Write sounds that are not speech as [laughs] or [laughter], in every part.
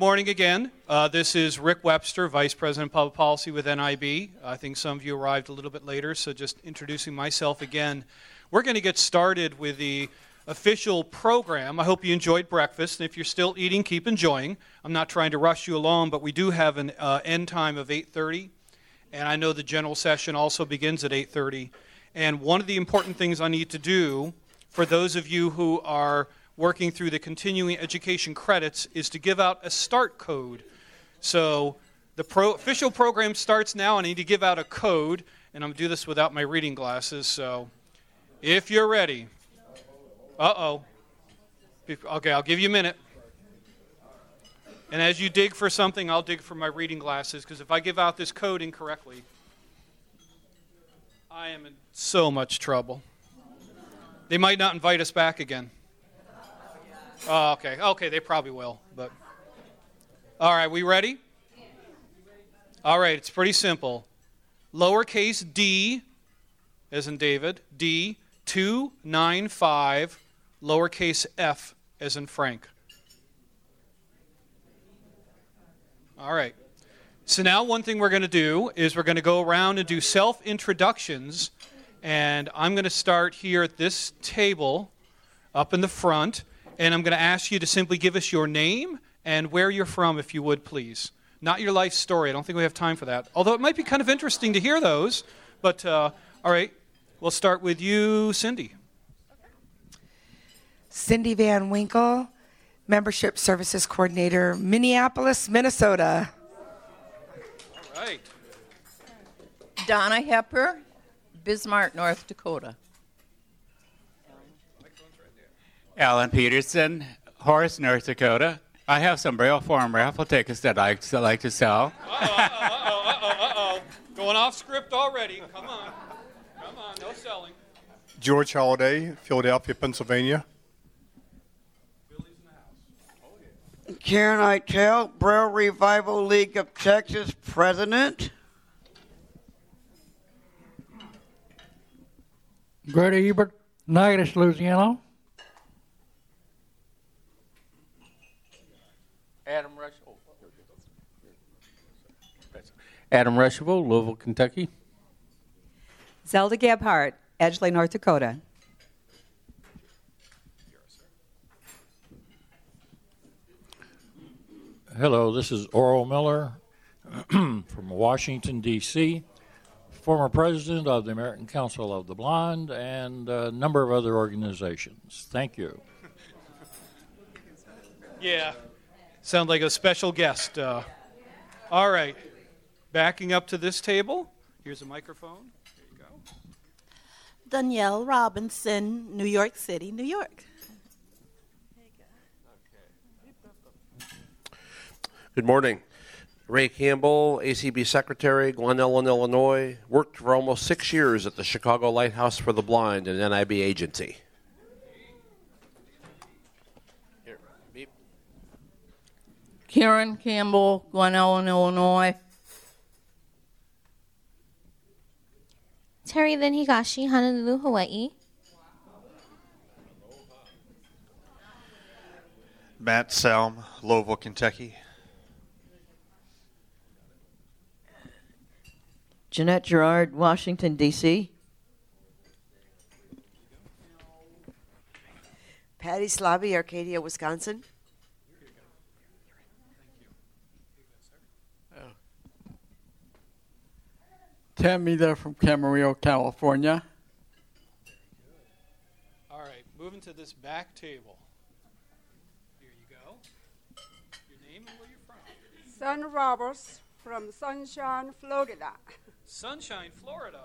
Morning again. Uh, this is Rick Webster, Vice President of Public Policy with NIB. I think some of you arrived a little bit later, so just introducing myself again. We're going to get started with the official program. I hope you enjoyed breakfast, and if you're still eating, keep enjoying. I'm not trying to rush you along, but we do have an uh, end time of 8:30, and I know the general session also begins at 8:30. And one of the important things I need to do for those of you who are working through the continuing education credits is to give out a start code. So the pro- official program starts now. I need to give out a code, and I'm going to do this without my reading glasses. So if you're ready, uh oh. Okay, I'll give you a minute. And as you dig for something, I'll dig for my reading glasses because if I give out this code incorrectly, I am in so much trouble. They might not invite us back again. Oh, okay. Okay, they probably will. But all right, we ready? All right, it's pretty simple. Lowercase d, as in David, d two nine five, lowercase f, as in Frank. All right. So now one thing we're going to do is we're going to go around and do self introductions, and I'm going to start here at this table, up in the front and I'm going to ask you to simply give us your name and where you're from, if you would, please. Not your life story. I don't think we have time for that. Although it might be kind of interesting to hear those. But, uh, all right, we'll start with you, Cindy. Cindy Van Winkle, Membership Services Coordinator, Minneapolis, Minnesota. All right. Donna Hepper, Bismarck, North Dakota. Alan Peterson, Horace, North Dakota. I have some Braille Forum raffle tickets that I like to sell. Uh-oh, uh-oh, uh-oh, uh-oh. Going off script already. Come on. Come on, no selling. George Holiday, Philadelphia, Pennsylvania. Karen Itel, Braille Revival League of Texas President. Grady Ebert, Natchez, Louisiana. Adam Rushville. Oh, Adam Rushville, Louisville, Kentucky. Zelda Gebhardt, Edgeley, North Dakota. Hello, this is Oral Miller [clears throat] from Washington, D.C., former president of the American Council of the Blind and a number of other organizations. Thank you. Yeah. Sound like a special guest. Uh, all right. Backing up to this table. Here's a microphone. There you go. Danielle Robinson, New York City, New York. Good morning. Ray Campbell, ACB Secretary, Glen Ellyn, Illinois. Worked for almost six years at the Chicago Lighthouse for the Blind, an NIB agency. Karen Campbell, Glen Ellyn, Illinois. Terry Lynn Higashi, Honolulu, Hawaii. Matt Selm, Louisville, Kentucky. Jeanette Gerard, Washington, D.C. Patty Slaby, Arcadia, Wisconsin. Tammy there from Camarillo, California. All right, moving to this back table. Here you go. Your name and where you're from. Son Roberts from Sunshine, Florida. Sunshine, Florida.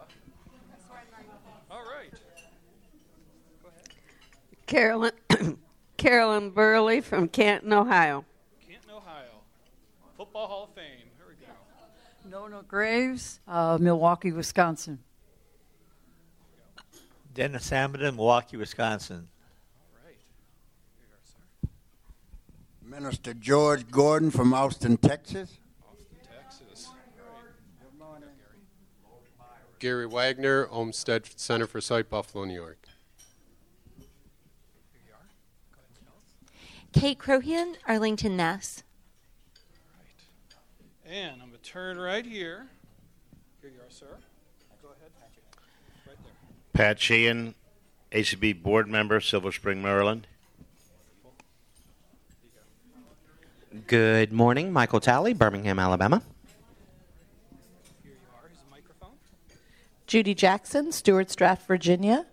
All right. Go ahead. Carolyn [coughs] Carolyn Burley from Canton, Ohio. Canton, Ohio. Football Hall of Fame. Here we go. Nona Graves, uh, Milwaukee, Wisconsin. Dennis Hamilton, Milwaukee, Wisconsin. Minister George Gordon from Austin, Texas. Austin, Texas. Gary Wagner, Olmsted Center for Sight, Buffalo, New York. Kate Crohian, Arlington, Mass. And I'm going to turn right here. Here you are, sir. Go ahead. Right there. Pat Sheehan, ACB board member, Silver Spring, Maryland. Good morning, Michael Talley, Birmingham, Alabama. Here you are. Here's a microphone. Judy Jackson, Stuarts Draft, Virginia.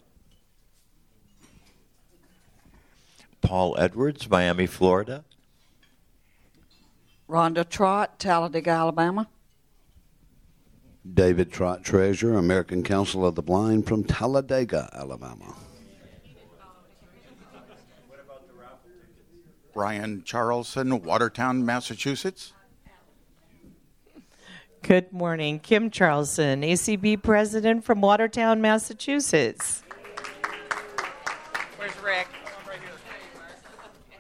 Paul Edwards, Miami, Florida. Rhonda Trott, Talladega, Alabama. David Trott Treasurer, American Council of the Blind from Talladega, Alabama. Brian Charlson, Watertown, Massachusetts. Good morning, Kim Charlson, ACB president from Watertown, Massachusetts. Where's Rick?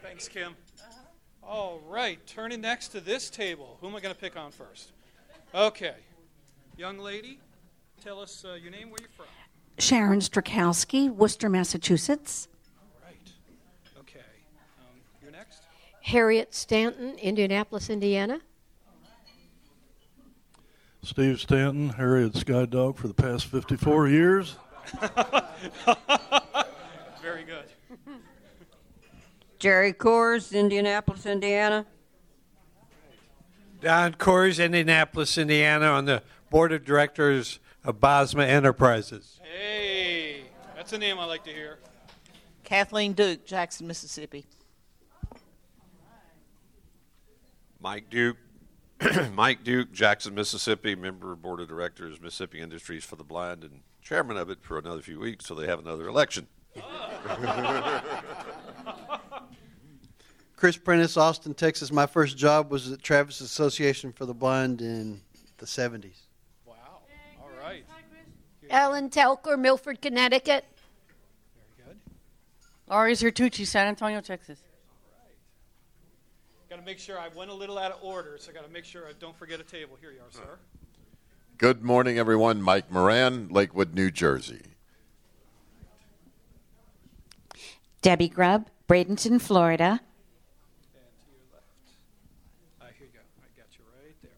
Thanks, Kim. All right, turning next to this table. Who am I going to pick on first? Okay. Young lady, tell us uh, your name, where you're from. Sharon Strakowski, Worcester, Massachusetts. All right. Okay. Um, you're next. Harriet Stanton, Indianapolis, Indiana. Steve Stanton, Harriet Skydog for the past 54 years. [laughs] Very good. Jerry Coors, Indianapolis, Indiana. Don Coors, Indianapolis, Indiana, on the board of directors of Bosma Enterprises. Hey, that's a name I like to hear. Kathleen Duke, Jackson, Mississippi. Mike Duke, [clears throat] Mike Duke, Jackson, Mississippi, member of board of directors, Mississippi Industries for the Blind, and chairman of it for another few weeks, so they have another election. [laughs] Chris Prentice, Austin, Texas. My first job was at Travis Association for the Blind in the 70s. Wow. All right. Ellen Telker, Milford, Connecticut. Very good. Laurie Zertucci, San Antonio, Texas. All right. Got to make sure I went a little out of order, so I got to make sure I don't forget a table. Here you are, sir. Good morning, everyone. Mike Moran, Lakewood, New Jersey. Debbie Grubb, Bradenton, Florida. Uh, here you go. I got you right there.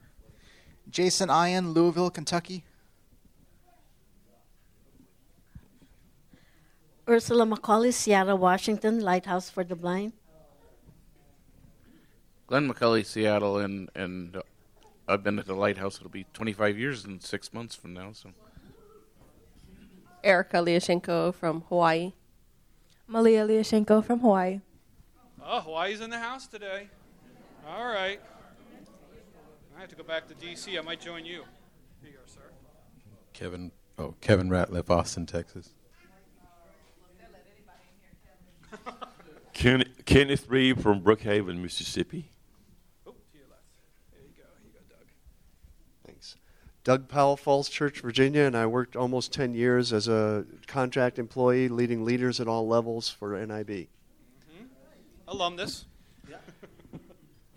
Jason Ian, Louisville, Kentucky. Ursula McCauley, Seattle, Washington, Lighthouse for the Blind. Glenn McCulley, Seattle, and and uh, I've been at the lighthouse. It'll be 25 years and six months from now. So Erica Liashenko from Hawaii. Malia Liashenko from Hawaii. Oh, Hawaii's in the house today. All right. I have to go back to D.C. I might join you. Here you are, sir. Kevin, oh, Kevin Ratliff, Austin, Texas. [laughs] Ken, Kenneth Reed from Brookhaven, Mississippi. Thanks. Doug Powell, Falls Church, Virginia, and I worked almost 10 years as a contract employee, leading leaders at all levels for NIB. Mm-hmm. Alumnus.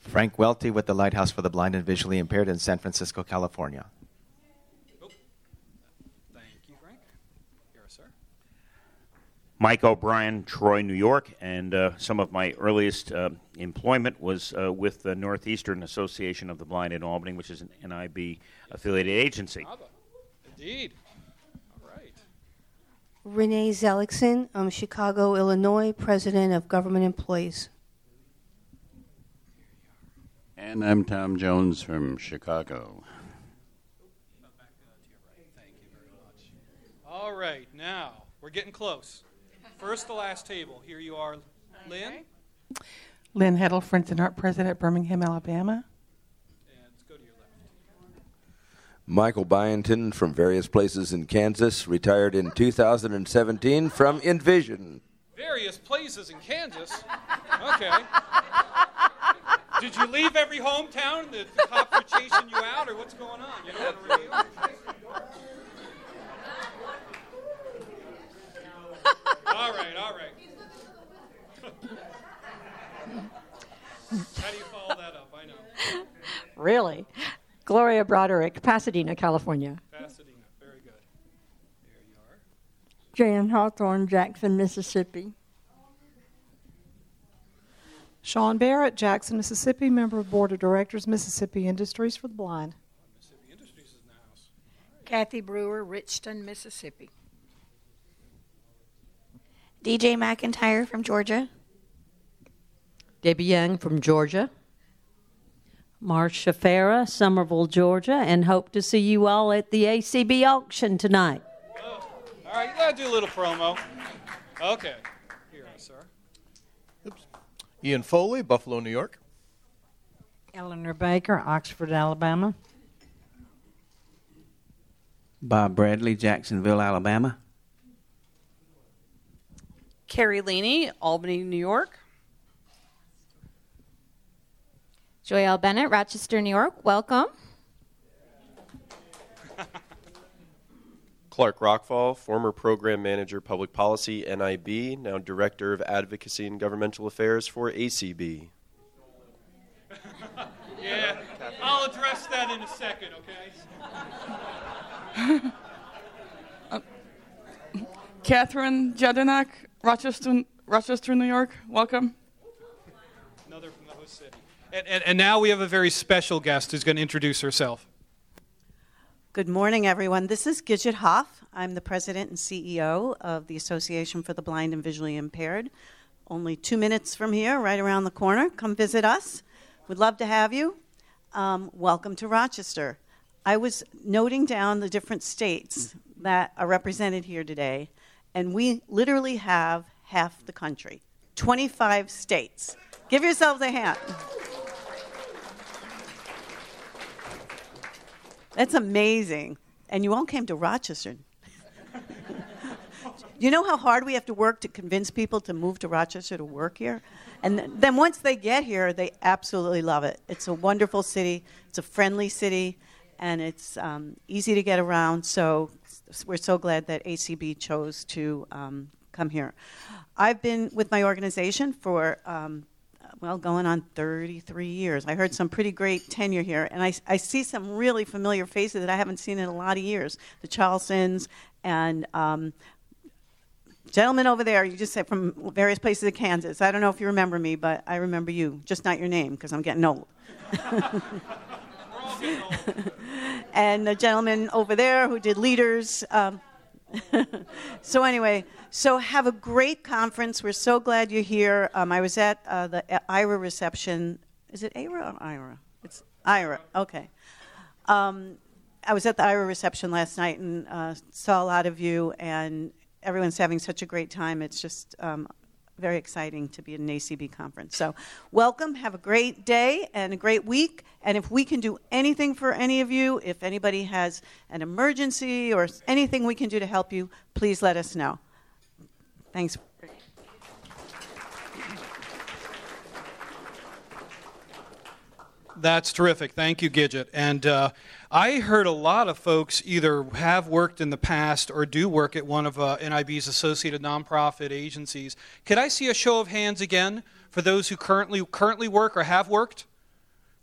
Frank Welty with the Lighthouse for the Blind and Visually Impaired in San Francisco, California. Thank you, Frank. Here, sir. Mike O'Brien, Troy, New York, and uh, some of my earliest uh, employment was uh, with the Northeastern Association of the Blind in Albany, which is an NIB affiliated agency. Indeed. All right. Renee Zellickson, um, Chicago, Illinois, President of Government Employees. And I'm Tom Jones from Chicago. All right, now we're getting close. First, the last table. Here you are, Lynn. Lynn Heddle, Friends in Art President, Birmingham, Alabama. And let's go to your left. Michael Byington from various places in Kansas, retired in 2017 from Envision. Various places in Kansas. Okay. Did you leave every hometown? The, the cops were chasing you out, or what's going on? You don't want to reveal? all right, all right. How do you follow that up? I know. Really? Gloria Broderick, Pasadena, California. Pasadena, very good. There you are. Jan Hawthorne, Jackson, Mississippi. Sean Barrett, Jackson, Mississippi, member of Board of Directors, Mississippi Industries for the Blind. Kathy Brewer, Richton, Mississippi. DJ McIntyre from Georgia. Debbie Young from Georgia. Marcia Farah, Summerville, Georgia, and hope to see you all at the ACB auction tonight. Oh, all right, you gotta do a little promo. Okay. Here, sir. Ian Foley, Buffalo, New York. Eleanor Baker, Oxford, Alabama. Bob Bradley, Jacksonville, Alabama. Carrie Laney, Albany, New York. Joyelle Bennett, Rochester, New York. Welcome. Clark Rachfal, former program manager, public policy, NIB, now director of advocacy and governmental affairs for ACB. [laughs] Yeah, I'll address that in a second, okay? [laughs] Uh, Catherine Jedinak, Rochester, Rochester, New York. Welcome. Another from the host city. And, and, and now we have a very special guest who's going to introduce herself. Good morning, everyone. This is Gidget Hoff. I'm the president and CEO of the Association for the Blind and Visually Impaired. Only two minutes from here, right around the corner. Come visit us. We'd love to have you. Um, welcome to Rochester. I was noting down the different states that are represented here today, and we literally have half the country 25 states. Give yourselves a hand. That's amazing. And you all came to Rochester. [laughs] you know how hard we have to work to convince people to move to Rochester to work here? And then once they get here, they absolutely love it. It's a wonderful city, it's a friendly city, and it's um, easy to get around. So we're so glad that ACB chose to um, come here. I've been with my organization for um, well, going on 33 years. I heard some pretty great tenure here, and I, I see some really familiar faces that I haven't seen in a lot of years. The Charlsons and um, gentleman over there, you just said from various places of Kansas. I don't know if you remember me, but I remember you, just not your name because I'm [laughs] getting old. and the gentleman over there who did leaders. Um, [laughs] so anyway, so have a great conference. We're so glad you're here. Um, I was at uh, the IRA reception. Is it IRA or IRA? It's IRA. Okay. Um, I was at the IRA reception last night and uh, saw a lot of you, and everyone's having such a great time. It's just um, very exciting to be at an ACB conference. So, welcome. Have a great day and a great week. And if we can do anything for any of you, if anybody has an emergency or anything we can do to help you, please let us know. Thanks. That's terrific. Thank you, Gidget. And uh, I heard a lot of folks either have worked in the past or do work at one of uh, NIB's associated nonprofit agencies. Could I see a show of hands again for those who currently currently work or have worked?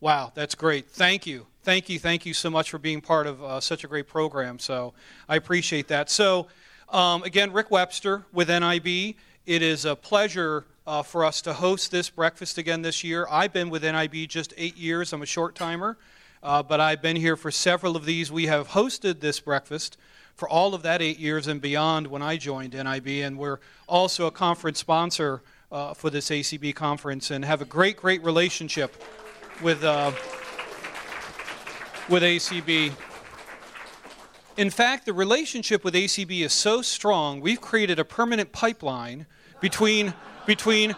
Wow, that's great. Thank you. Thank you. Thank you so much for being part of uh, such a great program. So I appreciate that. So, um, again, Rick Webster with NIB. It is a pleasure uh, for us to host this breakfast again this year. I've been with NIB just eight years. I'm a short timer, uh, but I've been here for several of these. We have hosted this breakfast for all of that eight years and beyond when I joined NIB, and we're also a conference sponsor uh, for this ACB conference and have a great, great relationship with, uh, with ACB. In fact, the relationship with ACB is so strong, we've created a permanent pipeline between between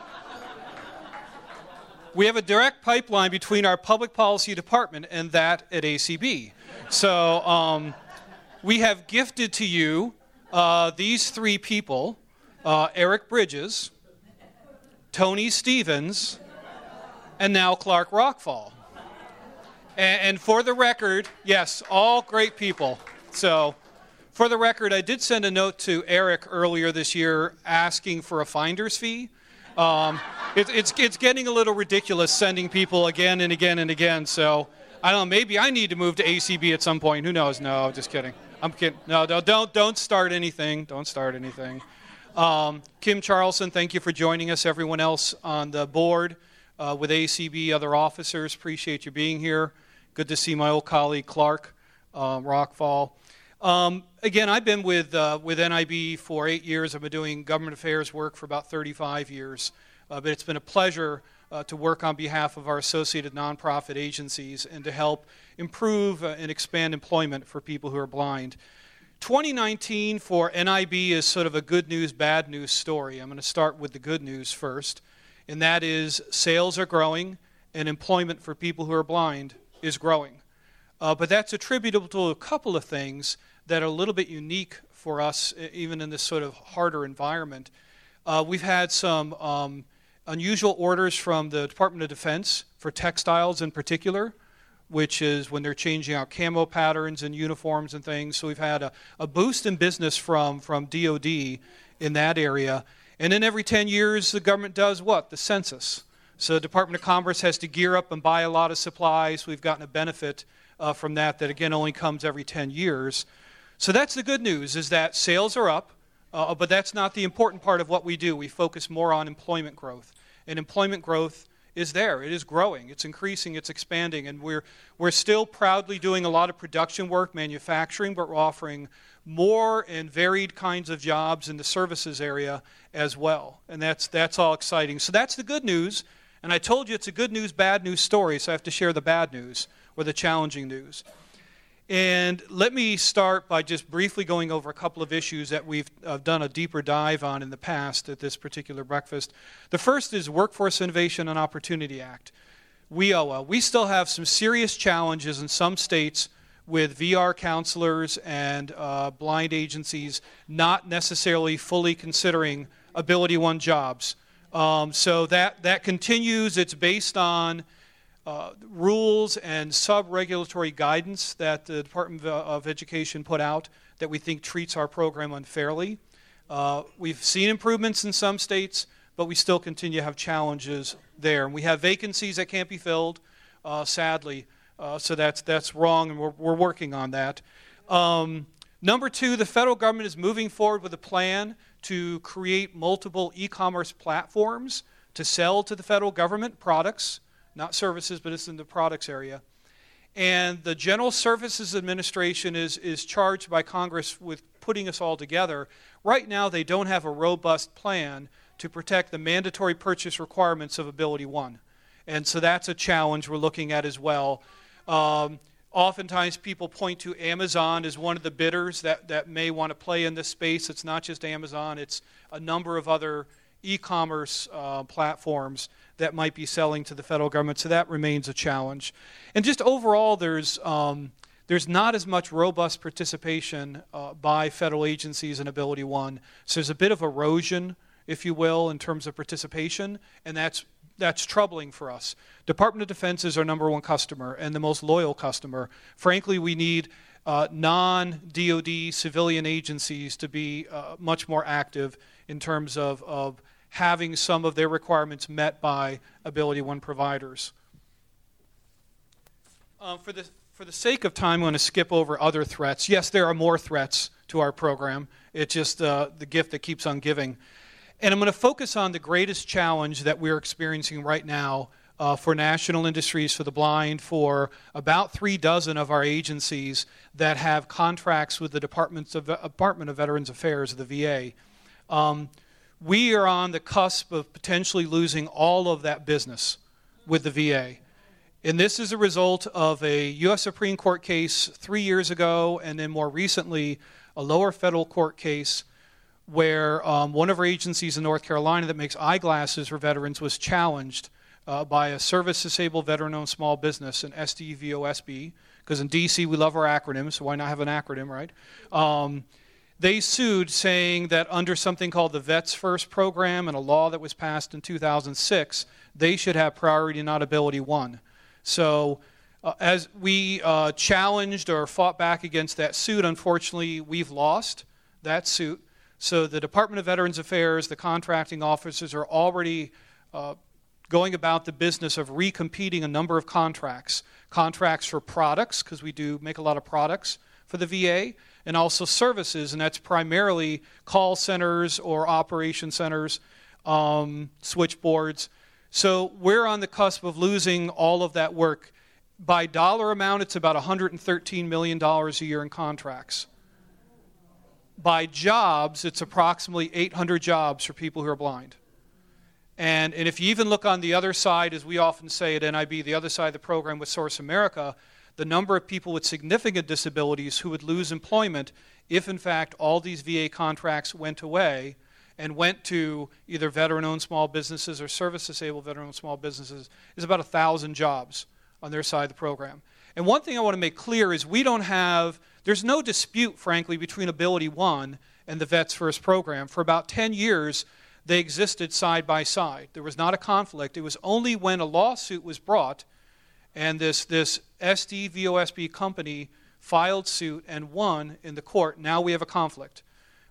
we have a direct pipeline between our public policy department and that at ACB. So um, we have gifted to you uh, these three people uh, Eric Bridges, Tony Stevens, and now Clark Rachfal. And, and for the record, yes, all great people. So for the record, I did send a note to Eric earlier this year asking for a finder's fee. Um, it, it's, it's getting a little ridiculous sending people again and again and again. So I don't know. Maybe I need to move to ACB at some point. Who knows? No, just kidding. I'm kidding. No, no don't don't start anything. Don't start anything. Um, Kim Charlson, thank you for joining us. Everyone else on the board, uh, with ACB, other officers. Appreciate you being here. Good to see my old colleague Clark uh, Rachfal. Um, again, I've been with uh, with NIB for eight years. I've been doing government affairs work for about 35 years, uh, but it's been a pleasure uh, to work on behalf of our associated nonprofit agencies and to help improve uh, and expand employment for people who are blind. 2019 for NIB is sort of a good news, bad news story. I'm going to start with the good news first, and that is sales are growing and employment for people who are blind is growing. Uh, but that's attributable to a couple of things that are a little bit unique for us, even in this sort of harder environment. Uh, we've had some um, unusual orders from the Department of Defense for textiles in particular which is when they're changing out camo patterns and uniforms and things. So we've had a, a boost in business from, from DOD in that area. And then every 10 years, the government does what? The census. So the Department of Commerce has to gear up and buy a lot of supplies. We've gotten a benefit uh, from that that, again, only comes every 10 years. So that's the good news, is that sales are up, uh, but that's not the important part of what we do. We focus more on employment growth. And employment growth is there. It is growing, it's increasing, it's expanding, and we're, we're still proudly doing a lot of production work, manufacturing, but we're offering more and varied kinds of jobs in the services area as well. And that's, that's all exciting. So that's the good news. And I told you it's a good news, bad news story, so I have to share the bad news or the challenging news. And let me start by just briefly going over a couple of issues that we've uh, done a deeper dive on in the past at this particular breakfast. The first is Workforce Innovation and Opportunity Act. WIOA. We still have some serious challenges in some states with VR counselors and uh, blind agencies not necessarily fully considering Ability One jobs. Um, so that, that continues. It's based on uh, rules and sub-regulatory guidance that the Department of Education put out that we think treats our program unfairly. Uh, we've seen improvements in some states, but we still continue to have challenges there. And we have vacancies that can't be filled, uh, sadly. Uh, so that's that's wrong, and we're, we're working on that. Um, number two, the federal government is moving forward with a plan to create multiple e-commerce platforms to sell to the federal government products not services, but it's in the products area. And the General Services Administration is, is charged by Congress with putting us all together. Right now, they don't have a robust plan to protect the mandatory purchase requirements of Ability One. And so that's a challenge we're looking at as well. Um, oftentimes, people point to Amazon as one of the bidders that, that may want to play in this space. It's not just Amazon, it's a number of other e commerce uh, platforms that might be selling to the federal government. So that remains a challenge. And just overall, there's um, there's not as much robust participation uh, by federal agencies in Ability One. So there's a bit of erosion, if you will, in terms of participation, and that's that's troubling for us. Department of Defense is our number one customer and the most loyal customer. Frankly, we need uh, non DoD civilian agencies to be uh, much more active in terms of, of having some of their requirements met by Ability One providers. Uh, for, the, for the sake of time, I'm going to skip over other threats. Yes, there are more threats to our program. It's just uh, the gift that keeps on giving. And I'm going to focus on the greatest challenge that we're experiencing right now uh, for National Industries for the Blind, for about three dozen of our agencies that have contracts with the Department of, Department of Veterans Affairs, the VA. Um, we are on the cusp of potentially losing all of that business with the VA. And this is a result of a U.S. Supreme Court case three years ago, and then more recently, a lower federal court case where um, one of our agencies in North Carolina that makes eyeglasses for veterans was challenged uh, by a service disabled veteran owned small business, an SDVOSB, because in D.C. we love our acronyms, so why not have an acronym, right? Um, they sued saying that under something called the Vets First program and a law that was passed in 2006, they should have priority, not ability one. So, uh, as we uh, challenged or fought back against that suit, unfortunately, we've lost that suit. So, the Department of Veterans Affairs, the contracting officers are already uh, going about the business of recompeting a number of contracts contracts for products, because we do make a lot of products for the VA and also services, and that's primarily call centers or operation centers, um, switchboards. So we're on the cusp of losing all of that work. By dollar amount, it's about $113 million a year in contracts. By jobs, it's approximately 800 jobs for people who are blind. And, and if you even look on the other side, as we often say at NIB, the other side of the program with Source America, the number of people with significant disabilities who would lose employment if, in fact, all these VA contracts went away and went to either veteran owned small businesses or service disabled veteran owned small businesses is about 1,000 jobs on their side of the program. And one thing I want to make clear is we don't have, there's no dispute, frankly, between Ability One and the Vets First program. For about 10 years, they existed side by side. There was not a conflict. It was only when a lawsuit was brought and this, this SD VOSB company filed suit and won in the court. Now we have a conflict.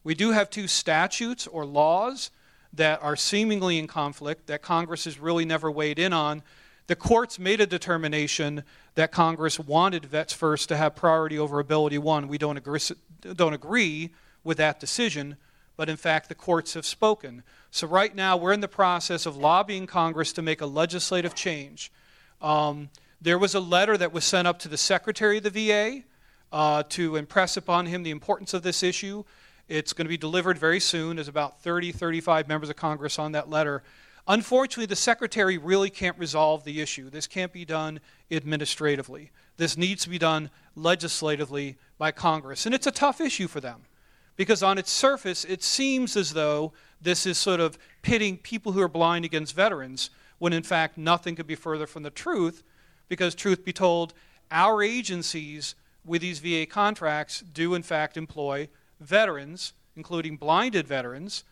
We do have two statutes or laws that are seemingly in conflict that Congress has really never weighed in on. The courts made a determination that Congress wanted Vets First to have priority over Ability One. We don't agree, don't agree with that decision, but in fact, the courts have spoken. So, right now, we're in the process of lobbying Congress to make a legislative change. Um, there was a letter that was sent up to the Secretary of the VA uh, to impress upon him the importance of this issue. It's going to be delivered very soon. There's about 30, 35 members of Congress on that letter. Unfortunately, the Secretary really can't resolve the issue. This can't be done administratively. This needs to be done legislatively by Congress. And it's a tough issue for them because, on its surface, it seems as though this is sort of pitting people who are blind against veterans, when in fact nothing could be further from the truth, because, truth be told, our agencies with these VA contracts do in fact employ veterans, including blinded veterans,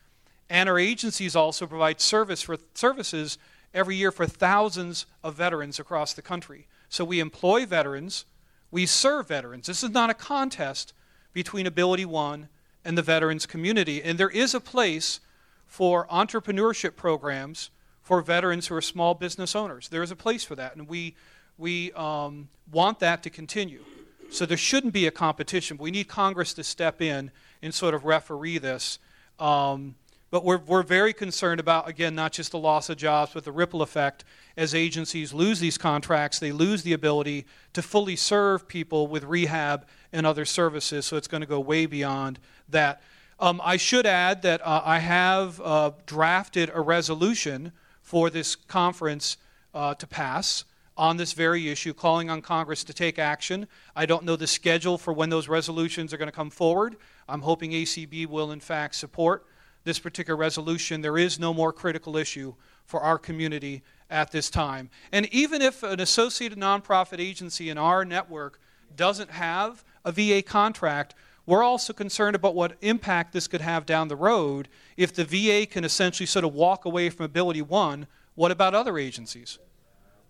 and our agencies also provide service for services every year for thousands of veterans across the country. So we employ veterans, we serve veterans. This is not a contest between Ability One and the veterans community, and there is a place for entrepreneurship programs for veterans who are small business owners. There is a place for that, and we we um, want that to continue. So there shouldn't be a competition. We need Congress to step in and sort of referee this. Um, but we're, we're very concerned about, again, not just the loss of jobs, but the ripple effect. As agencies lose these contracts, they lose the ability to fully serve people with rehab and other services. So it's going to go way beyond that. Um, I should add that uh, I have uh, drafted a resolution for this conference uh, to pass on this very issue, calling on Congress to take action. I don't know the schedule for when those resolutions are going to come forward. I'm hoping ACB will, in fact, support this particular resolution. There is no more critical issue for our community at this time. And even if an associated nonprofit agency in our network doesn't have a VA contract, we're also concerned about what impact this could have down the road if the VA can essentially sort of walk away from Ability One. What about other agencies?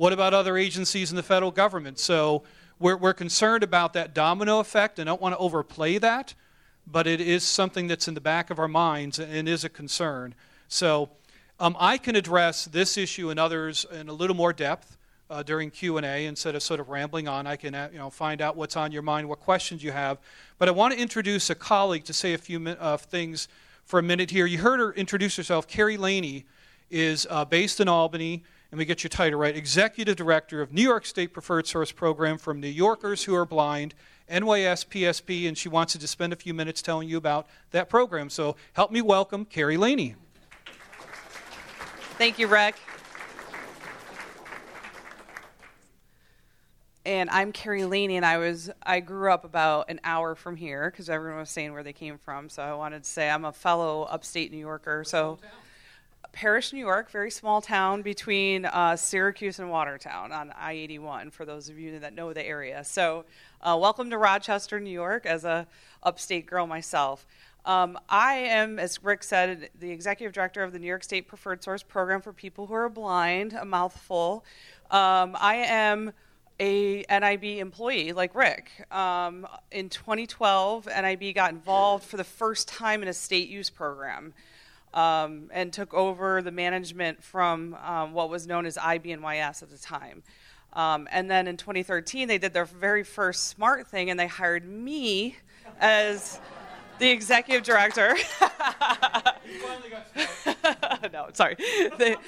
What about other agencies in the federal government? So we're, we're concerned about that domino effect and don't want to overplay that, but it is something that's in the back of our minds and is a concern. So um, I can address this issue and others in a little more depth. Uh, during q&a instead of sort of rambling on i can uh, you know, find out what's on your mind what questions you have but i want to introduce a colleague to say a few uh, things for a minute here you heard her introduce herself carrie laney is uh, based in albany let me get your title right, Executive Director of New York State Preferred Source Program from New Yorkers Who Are Blind, NYS PSP, and she wants to spend a few minutes telling you about that program. So help me welcome Carrie Laney. Thank you, Rick. And I'm Carrie Laney, and I was I grew up about an hour from here because everyone was saying where they came from. So I wanted to say I'm a fellow upstate New Yorker. So Parish, New York, very small town between uh, Syracuse and Watertown on I 81, for those of you that know the area. So, uh, welcome to Rochester, New York, as a upstate girl myself. Um, I am, as Rick said, the executive director of the New York State Preferred Source Program for people who are blind, a mouthful. Um, I am a NIB employee like Rick. Um, in 2012, NIB got involved for the first time in a state use program um, and took over the management from um, what was known as IBNYS at the time. Um, and then in 2013, they did their very first smart thing and they hired me as the executive director. [laughs] [laughs] no, sorry.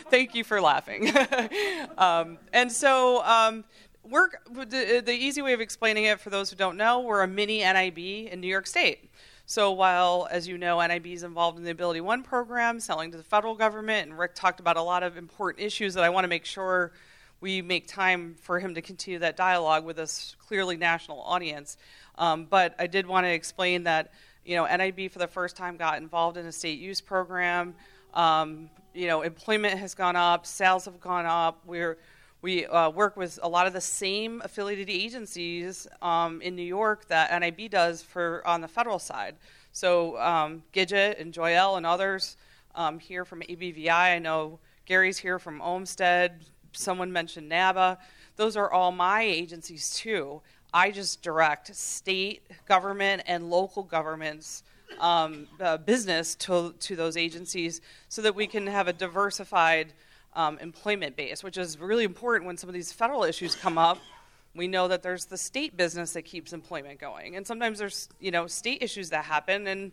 Thank you for laughing. [laughs] um, and so, um, we're, the, the easy way of explaining it for those who don't know, we're a mini NIB in New York State. So while, as you know, NIB is involved in the Ability One program, selling to the federal government, and Rick talked about a lot of important issues that I want to make sure we make time for him to continue that dialogue with this clearly national audience. Um, but I did want to explain that, you know, NIB for the first time got involved in a state use program. Um, you know, employment has gone up, sales have gone up. We're we uh, work with a lot of the same affiliated agencies um, in New York that NIB does for on the federal side. So um, Gidget and Joyelle and others um, here from ABVI. I know Gary's here from Olmsted. Someone mentioned NABA. Those are all my agencies too. I just direct state government and local governments um, uh, business to, to those agencies so that we can have a diversified um, employment base, which is really important when some of these federal issues come up. We know that there's the state business that keeps employment going, and sometimes there's you know state issues that happen, and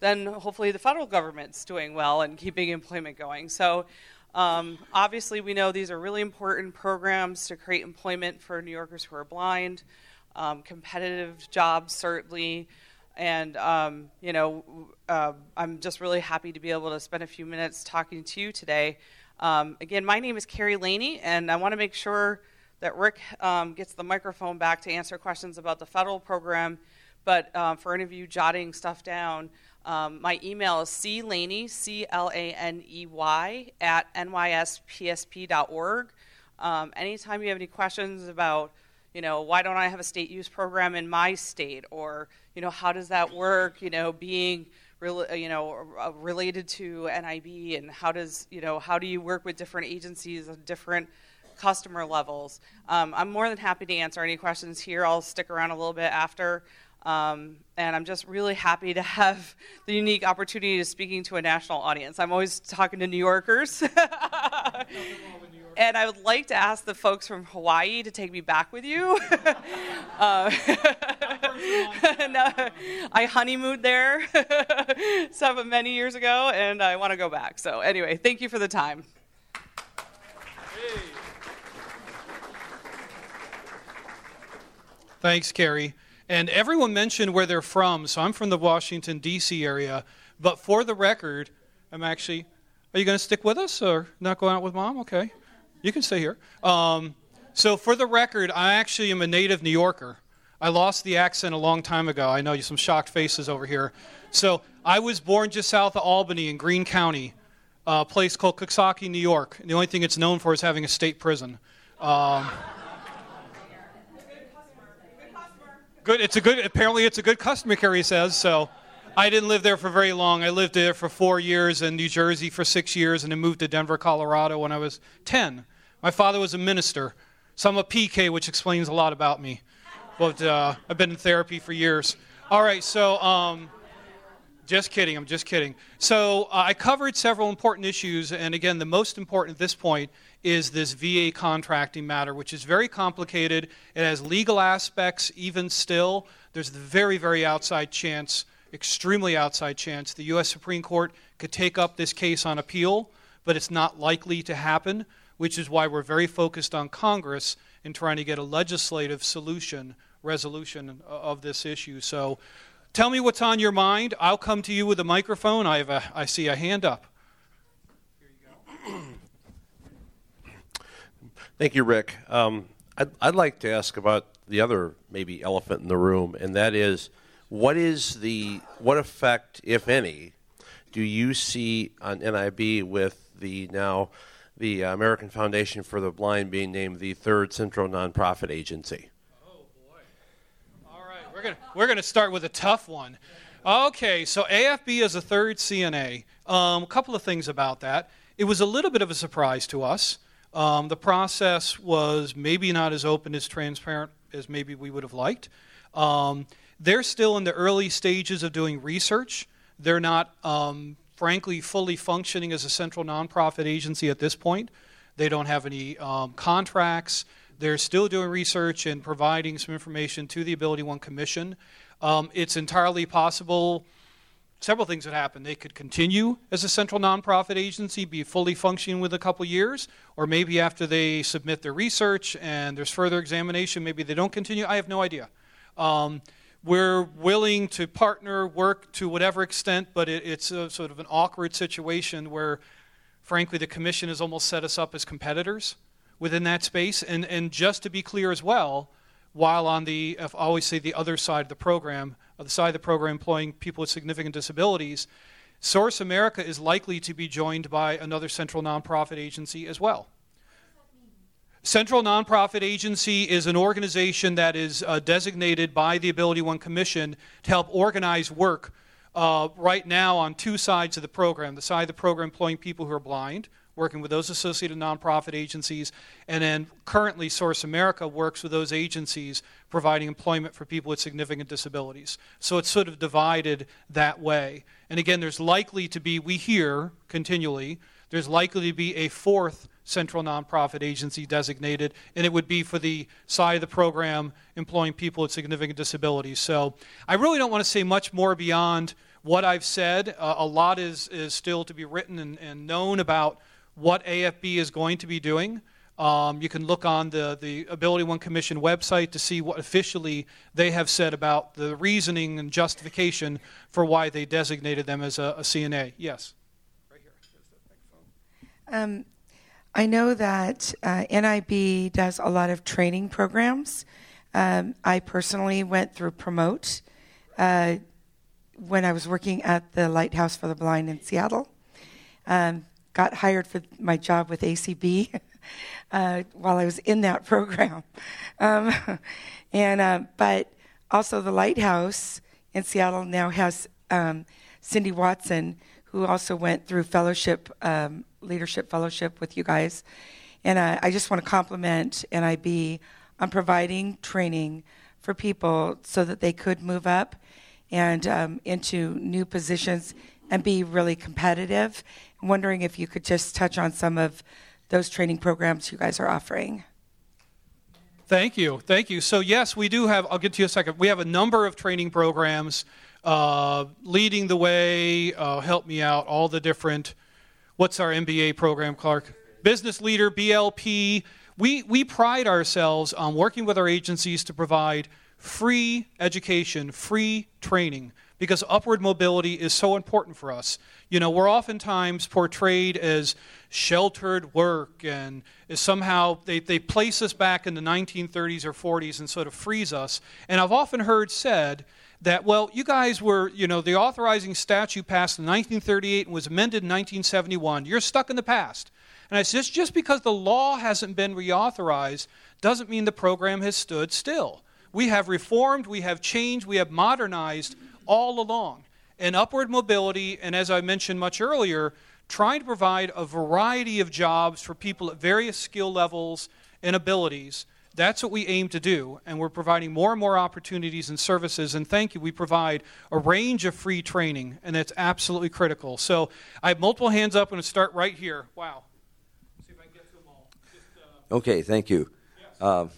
then hopefully the federal government's doing well and keeping employment going. So. Um, obviously, we know these are really important programs to create employment for New Yorkers who are blind, um, competitive jobs, certainly. And, um, you know, uh, I'm just really happy to be able to spend a few minutes talking to you today um, again, my name is Carrie Laney, and I want to make sure that Rick um, gets the microphone back to answer questions about the federal program. But um, for any of you jotting stuff down, um, my email is claney, C L A N E Y, at nyspsp.org. Um, anytime you have any questions about, you know, why don't I have a state use program in my state, or, you know, how does that work, you know, being you know, uh, related to NIB and how does, you know, how do you work with different agencies and different customer levels? Um, I'm more than happy to answer any questions here. I'll stick around a little bit after. Um, and I'm just really happy to have the unique opportunity of speaking to a national audience. I'm always talking to New Yorkers. [laughs] and I would like to ask the folks from Hawaii to take me back with you. [laughs] [laughs] uh, [laughs] and, uh, I honeymooned there some many years ago, and I want to go back. So anyway, thank you for the time. Thanks, Carrie. And everyone mentioned where they're from, so I'm from the Washington, D.C. area. But for the record, I'm actually. Are you going to stick with us or not going out with mom? Okay. You can stay here. Um, so, for the record, I actually am a native New Yorker. I lost the accent a long time ago. I know you some shocked faces over here. So, I was born just south of Albany in Greene County, a place called Coxsackie, New York. The only thing it's known for is having a state prison. Um, good. It's a good. Apparently, it's a good customer. Carrie says so. I didn't live there for very long. I lived there for four years in New Jersey for six years, and then moved to Denver, Colorado when I was ten. My father was a minister, so I'm a PK, which explains a lot about me. But uh, I've been in therapy for years. All right, so um, just kidding. I'm just kidding. So uh, I covered several important issues, and again, the most important at this point is this VA contracting matter, which is very complicated. It has legal aspects, even still. There's the very, very outside chance, extremely outside chance, the U.S. Supreme Court could take up this case on appeal, but it's not likely to happen which is why we're very focused on Congress in trying to get a legislative solution, resolution of this issue. So tell me what's on your mind. I'll come to you with a microphone. I, have a, I see a hand up. Thank you, Rick. Um, I'd, I'd like to ask about the other maybe elephant in the room, and that is what is the what effect, if any, do you see on NIB with the now the uh, American Foundation for the Blind being named the third central nonprofit agency. Oh boy! All right, we're gonna we're gonna start with a tough one. Okay, so AFB is a third CNA. Um, a couple of things about that. It was a little bit of a surprise to us. Um, the process was maybe not as open as transparent as maybe we would have liked. Um, they're still in the early stages of doing research. They're not um, frankly, fully functioning as a central nonprofit agency at this point. They don't have any um, contracts. They're still doing research and providing some information to the Ability One Commission. Um, it's entirely possible several things would happen. They could continue as a central nonprofit agency, be fully functioning within a couple years, or maybe after they submit their research and there's further examination, maybe they don't continue. I have no idea. Um, we're willing to partner, work to whatever extent, but it, it's a, sort of an awkward situation where, frankly, the commission has almost set us up as competitors within that space. And, and just to be clear as well, while on the, I always say the other side of the program, the side of the program employing people with significant disabilities, Source America is likely to be joined by another central nonprofit agency as well. Central Nonprofit Agency is an organization that is uh, designated by the Ability One Commission to help organize work uh, right now on two sides of the program the side of the program employing people who are blind, working with those associated nonprofit agencies, and then currently Source America works with those agencies providing employment for people with significant disabilities. So it's sort of divided that way. And again, there's likely to be, we hear continually, there's likely to be a fourth central nonprofit agency designated, and it would be for the side of the program employing people with significant disabilities. So I really don't want to say much more beyond what I've said. Uh, a lot is, is still to be written and, and known about what AFB is going to be doing. Um, you can look on the, the Ability One Commission website to see what officially they have said about the reasoning and justification for why they designated them as a, a CNA. Yes. Right here. Um, I know that uh, NIB does a lot of training programs. Um, I personally went through Promote uh, when I was working at the Lighthouse for the Blind in Seattle. Um, got hired for my job with ACB [laughs] uh, while I was in that [laughs] program. Um, and uh, but also the Lighthouse in Seattle now has um, Cindy Watson, who also went through fellowship um, leadership fellowship with you guys. And uh, I just want to compliment NIB on providing training for people so that they could move up and um, into new positions and be really competitive. I'm wondering if you could just touch on some of those training programs you guys are offering. Thank you. Thank you. So, yes, we do have, I'll get to you a second. We have a number of training programs uh, leading the way, uh, help me out, all the different What's our MBA program, Clark? Business Leader, BLP. We, we pride ourselves on working with our agencies to provide free education, free training, because upward mobility is so important for us. You know, we're oftentimes portrayed as sheltered work and somehow they, they place us back in the 1930s or 40s and sort of freeze us. And I've often heard said that, well, you guys were, you know, the authorizing statute passed in 1938 and was amended in 1971. You're stuck in the past. And I said, just because the law hasn't been reauthorized doesn't mean the program has stood still. We have reformed, we have changed, we have modernized all along. And upward mobility, and as I mentioned much earlier, trying to provide a variety of jobs for people at various skill levels and abilities that's what we aim to do, and we're providing more and more opportunities and services. And thank you, we provide a range of free training, and that's absolutely critical. So I have multiple hands up. I'm going to start right here. Wow. See if I can get to them all. Just, uh... Okay, thank you. Yes. Um,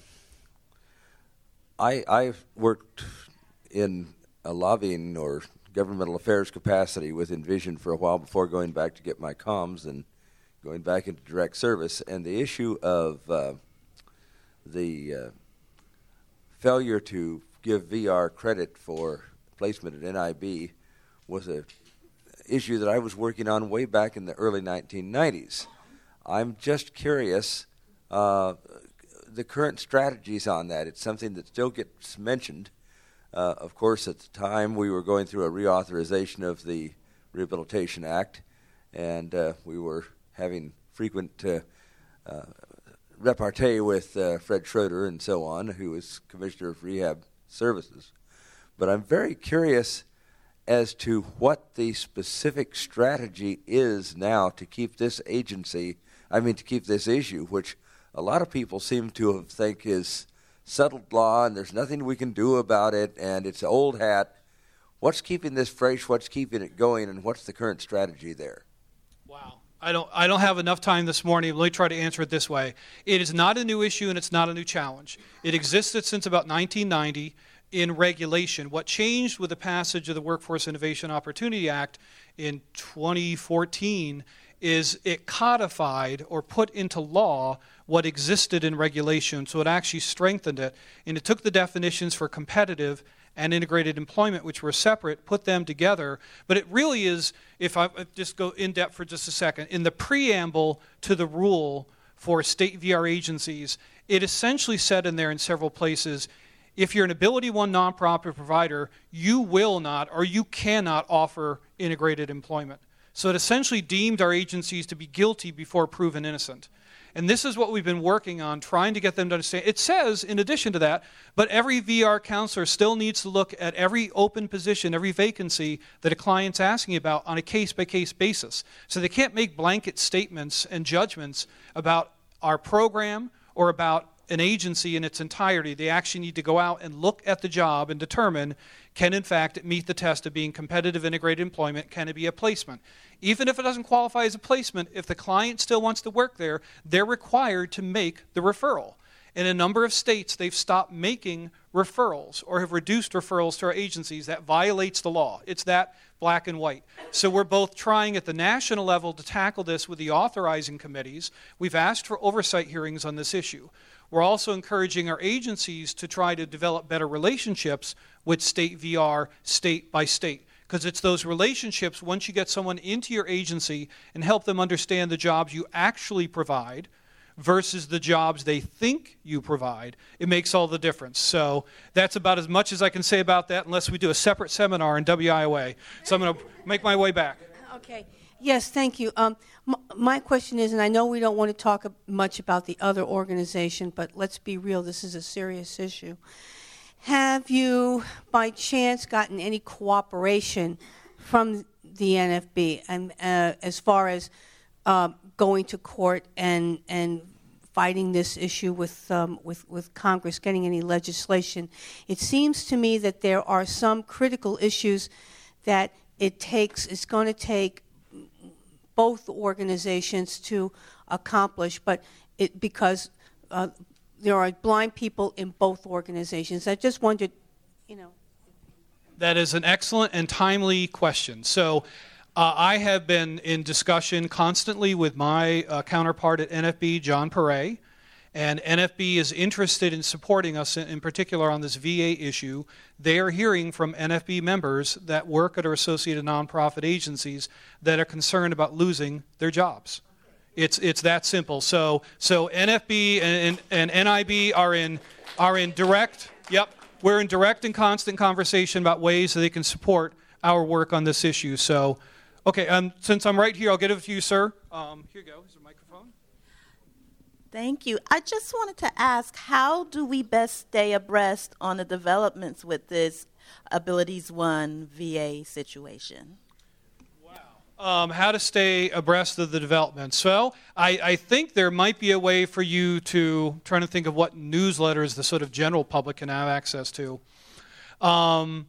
I, I've worked in a lobbying or governmental affairs capacity with Envision for a while before going back to get my comms and going back into direct service. And the issue of uh, the uh, failure to give VR credit for placement at NIB was a issue that I was working on way back in the early 1990s. I'm just curious uh, the current strategies on that. It's something that still gets mentioned. Uh, of course, at the time we were going through a reauthorization of the Rehabilitation Act, and uh, we were having frequent uh, uh, repartee with uh, Fred Schroeder and so on, who was Commissioner of Rehab Services. But I'm very curious as to what the specific strategy is now to keep this agency, I mean, to keep this issue, which a lot of people seem to think is settled law and there's nothing we can do about it and it's old hat. What's keeping this fresh? What's keeping it going? And what's the current strategy there? Wow. I don't, I don't have enough time this morning. Let me try to answer it this way. It is not a new issue and it's not a new challenge. It existed since about 1990. in regulation. What changed with the passage of the Workforce Innovation Opportunity Act in 2014 is it codified or put into law what existed in regulation. So it actually strengthened it. And it took the definitions for competitive and integrated employment, which were separate, put them together. But it really is, if I just go in depth for just a second, in the preamble to the rule for state VR agencies, it essentially said in there in several places if you're an Ability One nonprofit provider, you will not or you cannot offer integrated employment. So it essentially deemed our agencies to be guilty before proven innocent. And this is what we've been working on, trying to get them to understand. It says, in addition to that, but every VR counselor still needs to look at every open position, every vacancy that a client's asking about on a case by case basis. So they can't make blanket statements and judgments about our program or about an agency in its entirety. They actually need to go out and look at the job and determine can, in fact, meet the test of being competitive integrated employment? Can it be a placement? Even if it doesn't qualify as a placement, if the client still wants to work there, they're required to make the referral. In a number of states, they've stopped making referrals or have reduced referrals to our agencies. That violates the law. It's that black and white. So we're both trying at the national level to tackle this with the authorizing committees. We've asked for oversight hearings on this issue. We're also encouraging our agencies to try to develop better relationships with state VR, state by state. Because it's those relationships, once you get someone into your agency and help them understand the jobs you actually provide versus the jobs they think you provide, it makes all the difference. So that's about as much as I can say about that, unless we do a separate seminar in WIOA. So I'm going to make my way back. Okay. Yes, thank you. Um, m- my question is, and I know we don't want to talk much about the other organization, but let's be real, this is a serious issue. Have you, by chance, gotten any cooperation from the NFB and uh, as far as uh, going to court and and fighting this issue with um, with with Congress, getting any legislation? It seems to me that there are some critical issues that it takes. It's going to take both organizations to accomplish, but it because uh, there are blind people in both organizations. I just wondered, you know. That is an excellent and timely question. So, uh, I have been in discussion constantly with my uh, counterpart at NFB, John Paré, and NFB is interested in supporting us, in, particular on this VA issue. They are hearing from NFB members that work at our associated nonprofit agencies that are concerned about losing their jobs. It's, it's that simple. So, so NFB and, and, and NIB are in, are in direct, yep, we're in direct and constant conversation about ways that they can support our work on this issue. So, okay, um, since I'm right here, I'll get it to you, sir. Um, here you go. Thank you. I just wanted to ask how do we best stay abreast on the developments with this Abilities One VA situation? Wow. Um, how to stay abreast of the developments. So I, I, think there might be a way for you to trying to think of what newsletters the sort of general public can have access to. Um,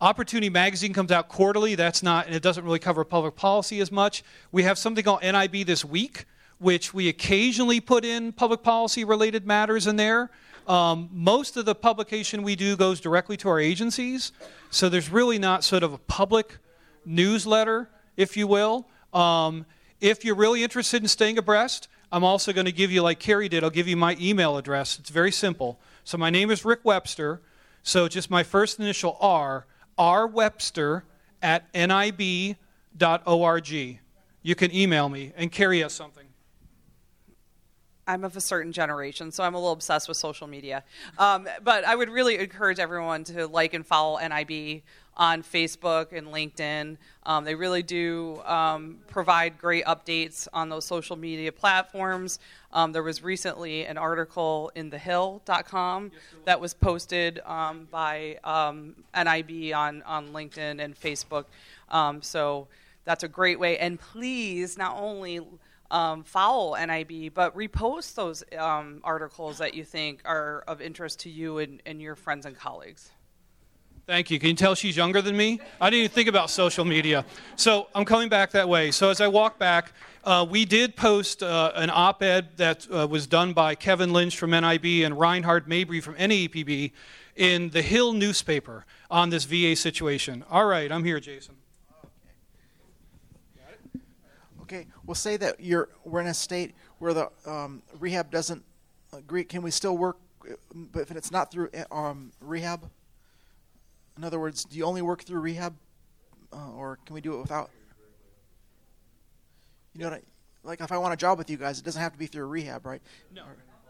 Opportunity Magazine comes out quarterly. That's not, and it doesn't really cover public policy as much. We have something called NIB this week, which we occasionally put in public policy related matters in there. Um, most of the publication we do goes directly to our agencies, so there's really not sort of a public newsletter, if you will. Um, if you're really interested in staying abreast, I'm also going to give you, like Carrie did, I'll give you my email address. It's very simple. So my name is Rick Webster. So just my first initial R, R Webster at nib.org. You can email me and carry us something. I'm of a certain generation, so I'm a little obsessed with social media. Um, but I would really encourage everyone to like and follow NIB on Facebook and LinkedIn. Um, they really do um, provide great updates on those social media platforms. Um, there was recently an article in thehill.com that was posted um, by um, NIB on, on LinkedIn and Facebook. so that's a great way. And please, not only um, follow NIB, but repost those um, articles that you think are of interest to you and, and, your friends and colleagues. Thank you. Can you tell she's younger than me? I didn't even think about social media. So I'm coming back that way. So as I walk back, uh, we did post uh, an op ed that uh, was done by Kevin Lynch from NIB and Reinhard Mabry from NAEPB in the Hill newspaper on this VA situation. All right, I'm here, Jason. Okay, we'll say that you're we're in a state where the um, rehab doesn't agree. Can we still work, but if it's not through um, rehab? In other words, do you only work through rehab, uh, or can we do it without? You know what? I, like if I want a job with you guys, it doesn't have to be through rehab, right? No,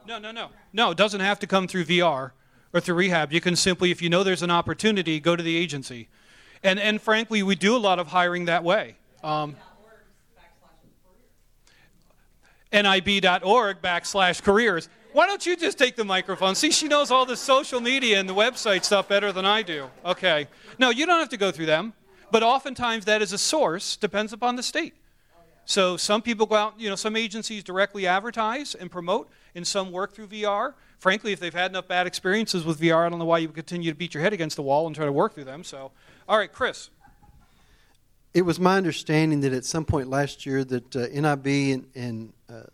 no, no, no. No, it doesn't have to come through VR or through rehab. You can simply, if you know there's an opportunity, go to the agency. And and frankly, we do a lot of hiring that way. Um, nib.org backslash careers. Why don't you just take the microphone? See, she knows all the social media and the website stuff better than I do. Okay. No, you don't have to go through them. But oftentimes that is a source, depends upon the state. So some people go out, you know, some agencies directly advertise and promote, and some work through VR. Frankly, if they've had enough bad experiences with VR, I don't know why you would continue to beat your head against the wall and try to work through them. So, all right, Chris. It was my understanding that at some point last year that uh, NIB and, and uh,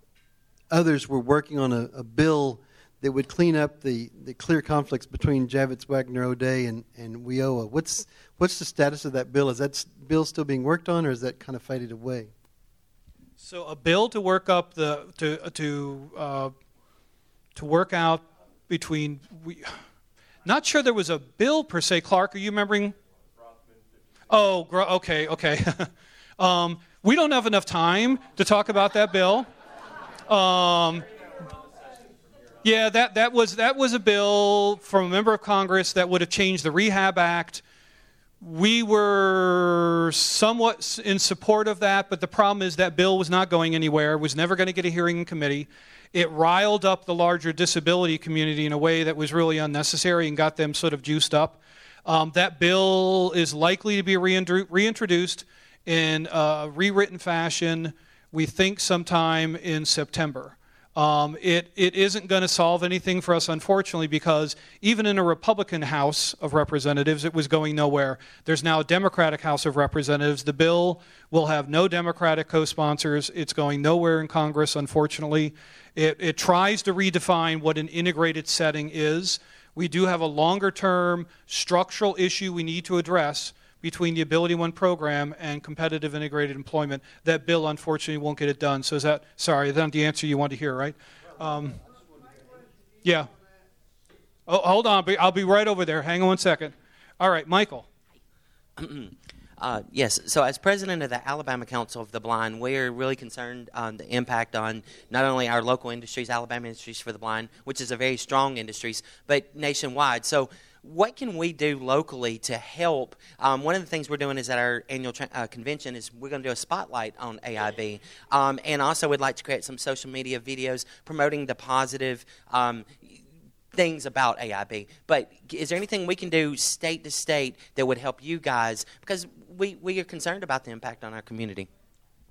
others were working on a, a, bill that would clean up the, the clear conflicts between Javits Wagner O'Day and, and WIOA. What's, what's the status of that bill? Is that bill still being worked on, or is that kind of faded away? So a bill to work up the to to uh, to work out between we. [sighs] Not sure there was a bill per se. Clark, are you remembering? Oh, okay, okay. [laughs] um, we don't have enough time to talk about that bill. Um, yeah, that, that, was, that was a bill from a member of Congress that would have changed the Rehab Act. We were somewhat in support of that, but the problem is that bill was not going anywhere, was never going to get a hearing in committee. It riled up the larger disability community in a way that was really unnecessary and got them sort of juiced up. Um, that bill is likely to be reintroduced in a rewritten fashion, we think sometime in September. Um, it, it isn't going to solve anything for us, unfortunately, because even in a Republican House of Representatives, it was going nowhere. There's now a Democratic House of Representatives. The bill will have no Democratic co sponsors. It's going nowhere in Congress, unfortunately. It, it tries to redefine what an integrated setting is we do have a longer term structural issue we need to address between the Ability One program and competitive integrated employment. That bill, unfortunately, won't get it done. So, is that, sorry, that's the answer you want to hear, right? Um, yeah. Oh, hold on. I'll be right over there. Hang on one second. All right, Michael. [clears throat] Uh, yes. So, as president of the Alabama Council of the Blind, we're really concerned on the impact on not only our local industries, Alabama Industries for the Blind, which is a very strong industries, but nationwide. So, what can we do locally to help? Um, one of the things we're doing is at our annual tra- uh, convention is we're going to do a spotlight on AIB, um, and also we'd like to create some social media videos promoting the positive um, things about AIB. But is there anything we can do state to state that would help you guys? Because we, we are concerned about the impact on our community.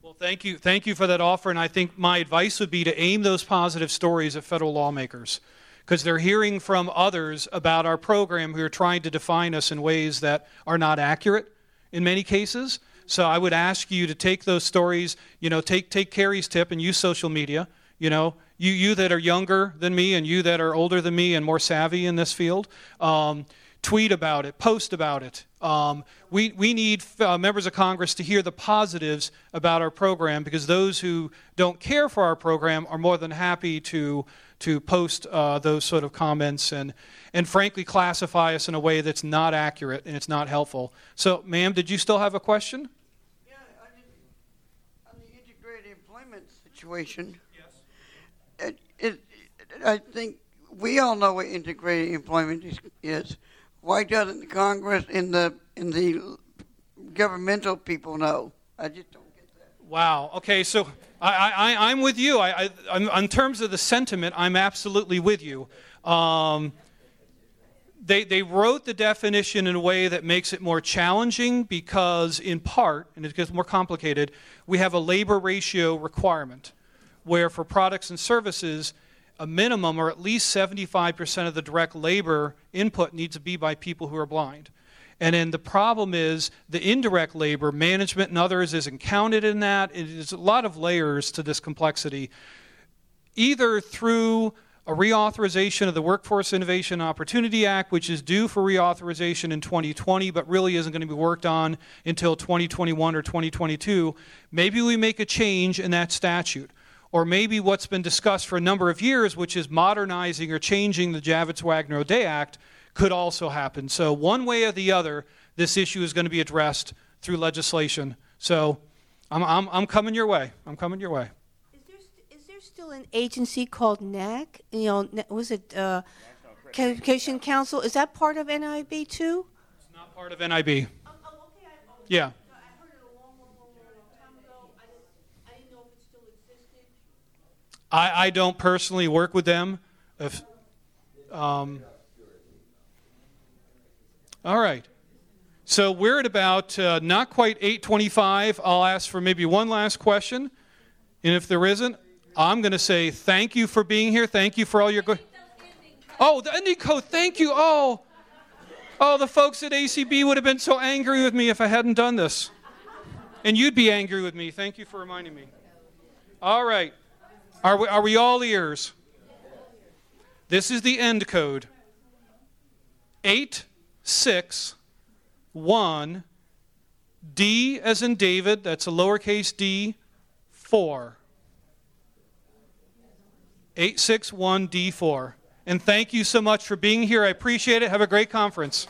Well, thank you. Thank you for that offer. And I think my advice would be to aim those positive stories at federal lawmakers because they're hearing from others about our program who are trying to define us in ways that are not accurate in many cases. So I would ask you to take those stories, you know, take, take Carrie's tip and use social media. You know, you, you that are younger than me and you that are older than me and more savvy in this field, um, tweet about it, post about it. Um, we, we need uh, members of Congress to hear the positives about our program because those who don't care for our program are more than happy to, to post uh, those sort of comments and, and frankly classify us in a way that's not accurate and it's not helpful. So, ma'am, did you still have a question? Yeah, on the integrated employment situation. It, it, I think we all know what integrated employment is. is why doesn't Congress and the and the governmental people know? I just don't get that. Wow. Okay, so I, I, I'm with you. I, I, in terms of the sentiment, I'm absolutely with you. Um, they, they wrote the definition in a way that makes it more challenging because, in part, and it gets more complicated, we have a labor ratio requirement where for products and services, a minimum or at least 75% of the direct labor input needs to be by people who are blind. And then the problem is the indirect labor, management and others isn't counted in that. There's a lot of layers to this complexity. Either through a reauthorization of the Workforce Innovation Opportunity Act, which is due for reauthorization in 2020, but really isn't going to be worked on until 2021 or 2022. Maybe we make a change in that statute. Or maybe what's been discussed for a number of years, which is modernizing or changing the Javits Wagner O'Day Act, could also happen. So, one way or the other, this issue is going to be addressed through legislation. So, I'm, I'm, I'm coming your way. I'm coming your way. Is There's there still an agency called NAC. You know, was it uh, Education Council? Is that part of NIB too? It's not part of NIB. Yeah. I, I don't personally work with them. If, um, all right. So we're at about uh, not quite 825. I'll ask for maybe one last question. And if there isn't, I'm going to say thank you for being here. Thank you for all your good. Oh, the ending code. Thank you. Oh, oh, the folks at ACB would have been so angry with me if I hadn't done this. And you'd be angry with me. Thank you for reminding me. All right. Are we, are we all ears? This is the end code. Eight, six, one, D as in David, that's a lowercase d, four. 861D4. And thank you so much for being here. I appreciate it. Have a great conference.